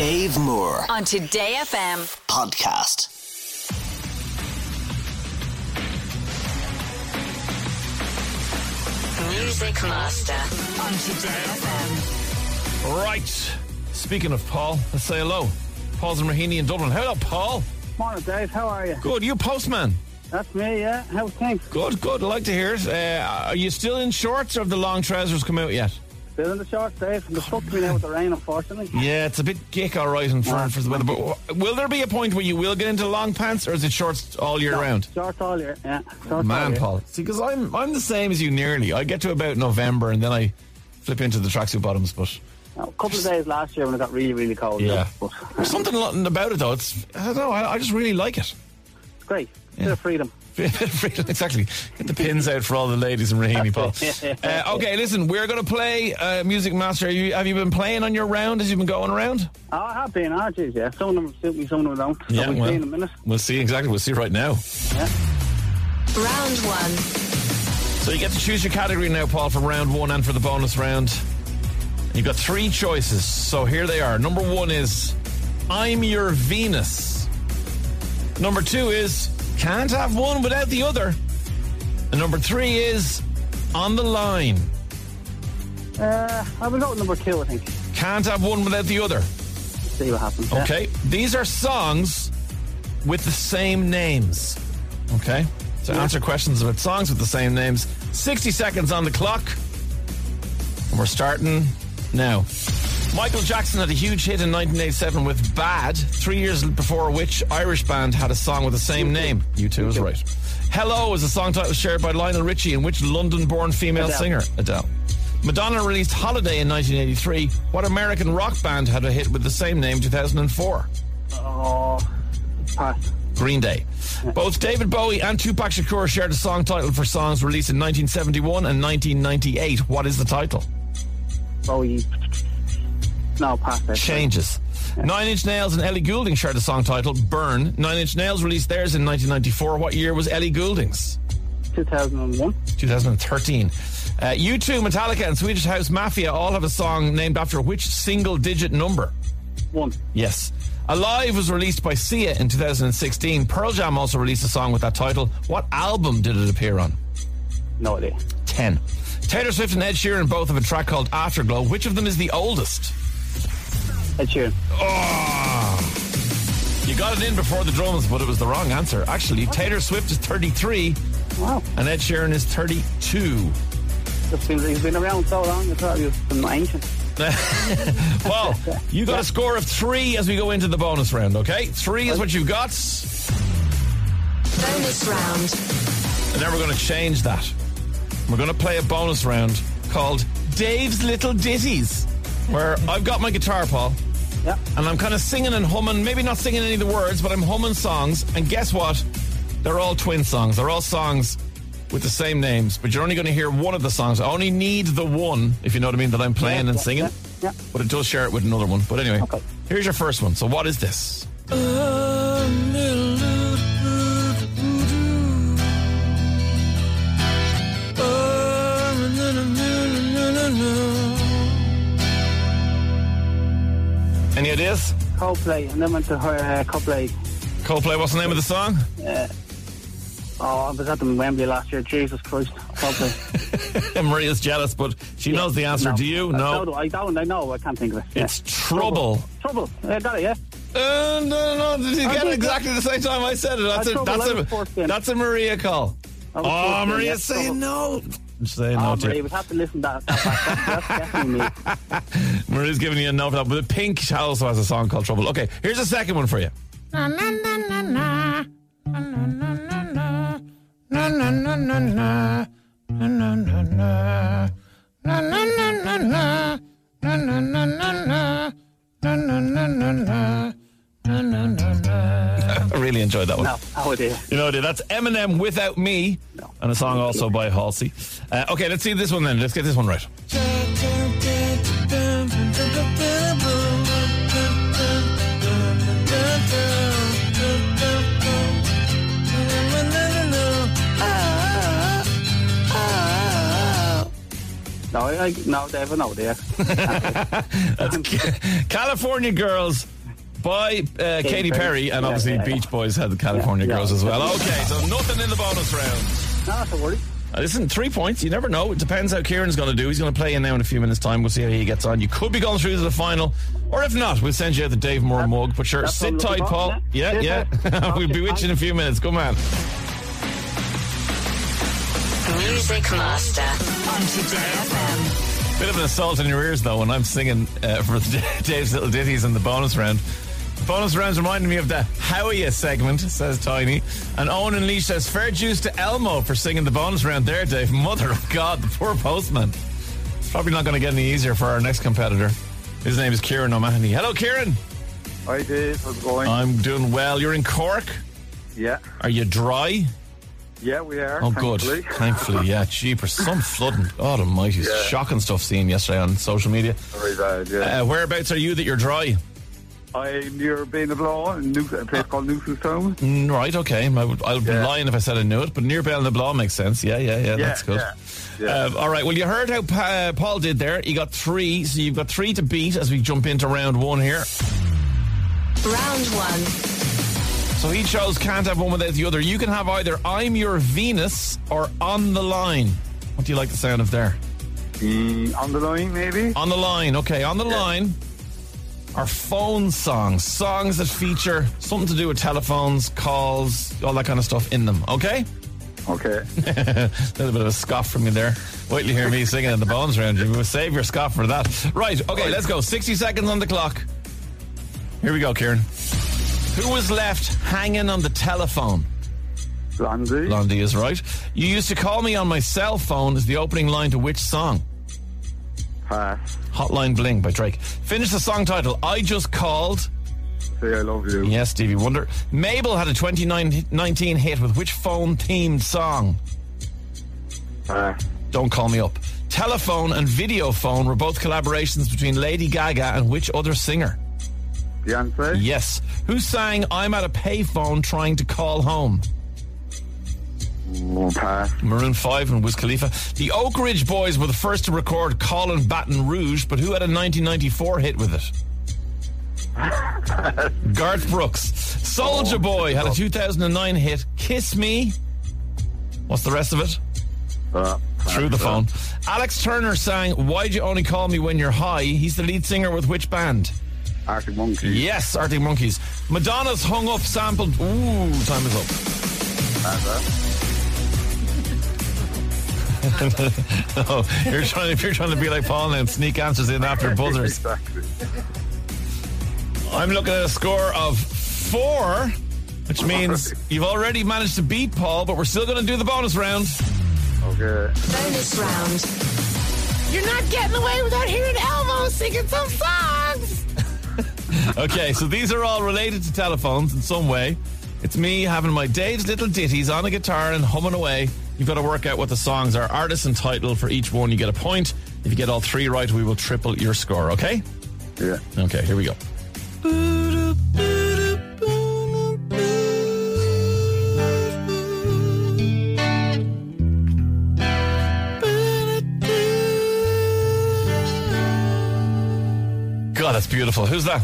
Dave Moore on Today FM. podcast. Music Master on Today FM. Right. Speaking of Paul, let's say hello. Paul's in Raheny in Dublin. Hello, Paul. Morning, Dave. How are you? Good. You postman. That's me, yeah. How's things? Good, good. I like to hear it. Uh, are you still in shorts or have the long trousers come out yet? Still in the shorts, Dave. Eh? And the fuck's me now with the rain, unfortunately. Yeah, it's a bit gick, all right, in front for the weather. But will there be a point where you will get into long pants, or is it shorts all year round? Shorts all year, yeah. Shorts Man, year. Paul. See, because I'm I'm the same as you nearly. I get to about November and then I flip into the tracksuit bottoms. But a couple of days last year when it got really, really cold. yeah, But there's something about it though. It's I don't know. I, I just really like it. it's great. Bit Yeah. of freedom. exactly. Get the pins out for all the ladies in Raheny, Paul. Uh, okay, listen, we're going to play uh, Music Master. Have you, have you been playing on your round as you've been going around? Oh, I have been, oh, geez, yeah. Some of them suit me, some of them don't. So we'll see in a minute. we'll see exactly. We'll see right now. Round one. So you get to choose your category now, Paul, for round one and for the bonus round. You've got three choices. So here they are. Number one is I'm your Venus. Number two is can't have one without the other. And number three is on the line. Uh, I will go with number two, I think. Can't have one without the other. See what happens. yeah. Okay. These are songs with the same names. Okay. To answer questions about songs with the same names. 60 seconds on the clock. And we're starting now. Michael Jackson had a huge hit in 1987 with Bad, three years before which Irish band had a song with the same name. U2 is right. Hello is a song title shared by Lionel Richie and which London born female Adele. singer? Adele. Madonna released Holiday in 1983. What American rock band had a hit with the same name 2004? Oh, pass. Green Day. Both David Bowie and Tupac Shakur shared a song title for songs released in 1971 and 1998. What is the title? Bowie. No, pass. Changes. Nine Inch Nails and Ellie Goulding shared a song title, Burn. Nine Inch Nails released theirs in 1994. What year was Ellie Goulding's? 2001. 2013. Uh, U2, Metallica, and Swedish House Mafia all have a song named after which single digit number? One. Yes. Alive was released by Sia in 2016. Pearl Jam also released a song with that title. What album did it appear on? No idea. 10. Taylor Swift and Ed Sheeran both have a track called Afterglow. Which of them is the oldest? Ed Sheeran. Oh! You got it in before the drums, but it was the wrong answer. Actually, Taylor Swift is 33 Wow. and Ed Sheeran is 32. Just seems he's been around so long, I thought he was ancient. Well, you got a score of three as we go into the bonus round, okay? Three is what you've got, Bonus round. and then we're going to change that. We're going to play a bonus round called Dave's Little Ditties, where I've got my guitar, Paul. Yeah. and I'm kind of singing and humming, maybe not singing any of the words, but I'm humming songs. And guess what? They're all twin songs. They're all songs with the same names, but you're only going to hear one of the songs. I only need the one, if you know what I mean, that I'm playing Yeah, and yeah, singing. yeah, yeah. But it does share it with another one. But anyway, Okay. here's your first one. So what is this? Oh, Any ideas? Coldplay, and then went to her uh, Coldplay. Coldplay, what's the name of the song? Oh, I was at them in Wembley last year. Jesus Christ. Coldplay. Maria's jealous, but she knows the answer. No. Do you? Uh, No. do I don't. I know. I can't think of it. Yeah. It's Trouble. Trouble. Yeah, got it, yeah. Uh, no, no, no. Did you I get it exactly the same time I said it? That's I a, Trouble, that's I a, that's a Maria call. I Oh, Maria's saying Trouble. no. Saying no Oh, to Maria, you. would have to listen to that. that back. That's definitely me. Maria's giving you a no for that. But Pink also has a song called Trouble. Okay, here's a second one for you. I really enjoyed that one. No, oh dear. You know, that's Eminem Without Me, No. and a song also by Halsey. Uh, okay, let's see this one then. Let's get this one right. No, I, I, no, Dave, no, there. California Girls by uh, Katy Perry, Perry. and Yeah, obviously yeah, yeah. Beach Boys had the California Yeah, Girls yeah. as well. Okay, so nothing in the bonus round. no, not to worry. Uh, Listen, three points. You never know. It depends how Kieran's going to do. He's going to play in now in a few minutes' time. We'll see how he gets on. You could be going through to the final, or if not, we'll send you out the Dave Moore mug. But sure, sit tight, looking for, Paul. Yeah, yeah. yeah. Sit we'll be tight. with you in a few minutes. Come on. Music Master on Today FM. Bit of an assault in your ears, though, when I'm singing uh, for the Dave's Little Ditties in the bonus round. Bonus round's reminding me of the How Are You segment, says Tiny. And Owen and Lee says, fair dues to Elmo for singing the bonus round there, Dave. Mother of God, the poor postman. It's probably not going to get any easier for our next competitor. His name is Kieran O'Mahony. Hello, Kieran. Hi Dave, how's it going? I'm doing well. You're in Cork. yeah, Are you dry? yeah, we are. Oh, thankfully. good. Thankfully, yeah. Jeepers. Some flooding. God almighty. Yeah. Shocking stuff seen yesterday on social media. Very bad, yeah. Uh, whereabouts are you that you're dry? I'm near Bainablaw, in New- a place called Newcestown. Mm, Right, okay. I would, I'll be lying if I said I knew it, but near Bell the Blah makes sense. Yeah, yeah, yeah, that's good. Yeah, yeah. Uh, all right, well, you heard how pa- uh, Paul did there. He got three, so you've got three to beat as we jump into round one here. Round one. So he chose can't have one without the other. You can have either I'm your Venus or on the line. What do you like the sound of there? Mm, on the line, maybe? On the line, okay, on the line are phone songs, songs that feature something to do with telephones, calls, all that kind of stuff in them, okay? Okay. a little bit of a scoff from you there. Wait till you hear me singing in the bones round. You will save your scoff for that. Right, okay, let's go. 60 seconds on the clock. Here we go, Kieran. Who was left hanging on the telephone? Blondie. Blondie is right. You used to call me on my cell phone is the opening line to which song? Pass. Hotline Bling by Drake. Finish the song title. I just called. Say I love you. Yes, Stevie Wonder. Mabel had a 2019 hit with which phone themed song? Pass. Don't Call Me Up. Telephone and Video Phone were both collaborations between Lady Gaga and which other singer? Beyonce. Yes. Who sang I'm at a payphone trying to call home? Oh, pass. Maroon 5 and Wiz Khalifa. The Oak Ridge Boys were the first to record Callin' Baton Rouge, but who had a 1994 hit with it? Garth Brooks. Soulja Boy had a 2009 hit, Kiss Me. What's the rest of it? Uh. Through the phone. Alex Turner sang Why'd You Only Call Me When You're High? He's the lead singer with which band? Arctic Monkey. Yes, Arctic Monkeys. Madonna's Hung Up sampled. Ooh, time is up. Pass, uh, Oh, you're trying. If you're trying to be like Paul and sneak answers in after buzzers, exactly. I'm looking at a score of four, which means you've already managed to beat Paul, but we're still going to do the bonus round. Okay. Bonus round. You're not getting away without hearing Elmo singing some songs. okay, so these are all related to telephones in some way. It's me having my Dave's little ditties on a guitar and humming away. You've got to work out what the songs are. Artist and title for each one, you get a point. If you get all three right, we will triple your score, okay? Yeah. Okay, here we go. God, that's beautiful. Who's that?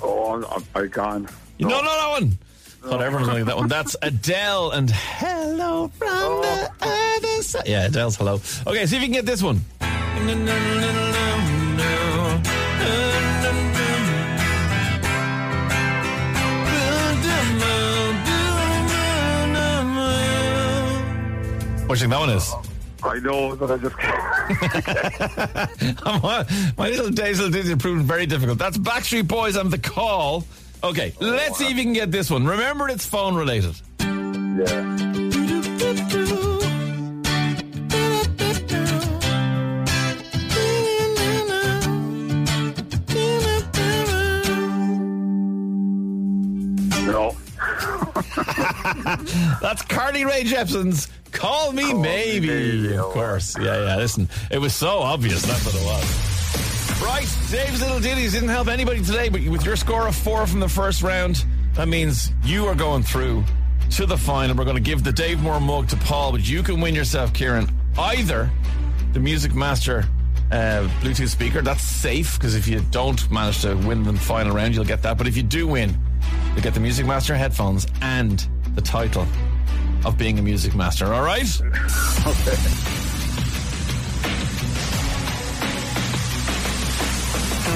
Oh, I, I gone. No, no, that one. Thought everyone was going to get that one. That's Adele and Hello from the other side. Yeah, Adele's Hello. Okay, see if you can get this one. What do you think that one is? I know, but I just can't. my, my little days little ditties are proving very difficult. That's Backstreet Boys and The Call. Okay, let's see if you can get this one. Remember, it's phone related. Yeah. No. That's Carly Rae Jepsen's Call Me Me Maybe. Maybe, Of oh. course. Yeah, yeah. Listen, it was so obvious. That's what it was. Right. Dave's little ditties didn't help anybody today, but with your score of four from the first round, that means you are going through to the final. We're going to give the Dave Moore mug to Paul, but you can win yourself, Kieran, either the Music Master uh, Bluetooth speaker. That's safe because if you don't manage to win the final round, you'll get that. But if you do win, you'll get the Music Master headphones and the title of being a Music Master. All right? Okay.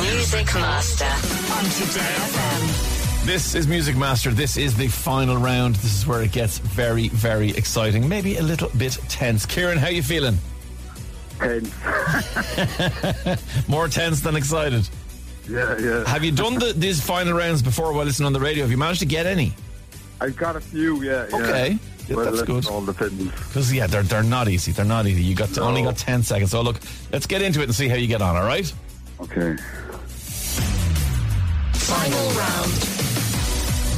Music Master on Today FM. This is Music Master. This is the final round. This is where it gets very, very exciting. Maybe a little bit tense. Kieran, how you feeling? Ten. More tense than excited. Yeah, yeah. Have you done the, these final rounds before while listening on the radio? Have you managed to get any? I've got a few, yeah. yeah. Okay. Yeah, well, that's good. all depends. Because yeah, they're they're not easy. They're not easy. You got to, No. only got ten seconds. So look, let's get into it and see how you get on. All right. Okay. Final round.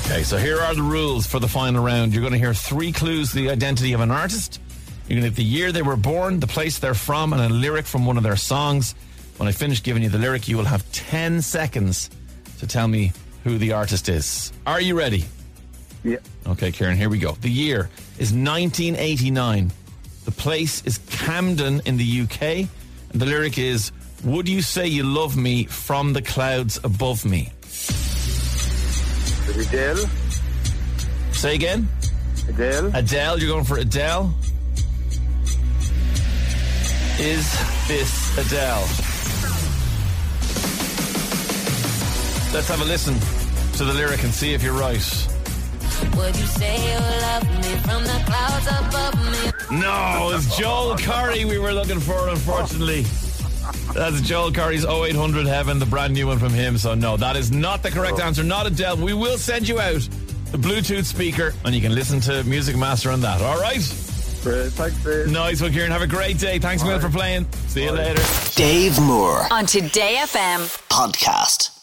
Okay. So here are the rules for the final round. You're going to hear three clues: to the identity of an artist. You're going to get the year they were born, the place they're from, and a lyric from one of their songs. When I finish giving you the lyric, you will have ten seconds to tell me who the artist is. Are you ready? Yeah. Okay, Karen, here we go. The year is 1989. The place is Camden in the UK. And the lyric is Would you say you love me from the clouds above me? Adele. Say again. Adele. Adele, you're going for Adele. Is this Adele? Let's have a listen to the lyric and see if you're right. Would you say you love me from the clouds above me? No, it's Joel Corry we were looking for, unfortunately. That's Joel Corry's 0800 Heaven, the brand new one from him. So, no, that is not the correct oh. answer. Not Adele. We will send you out the Bluetooth speaker and you can listen to Music Master on that. All right? Great. Thanks, Dave. Nice one, Kieran. Have a great day. Thanks, Will, for playing. See you later. Dave Moore On Today FM. podcast.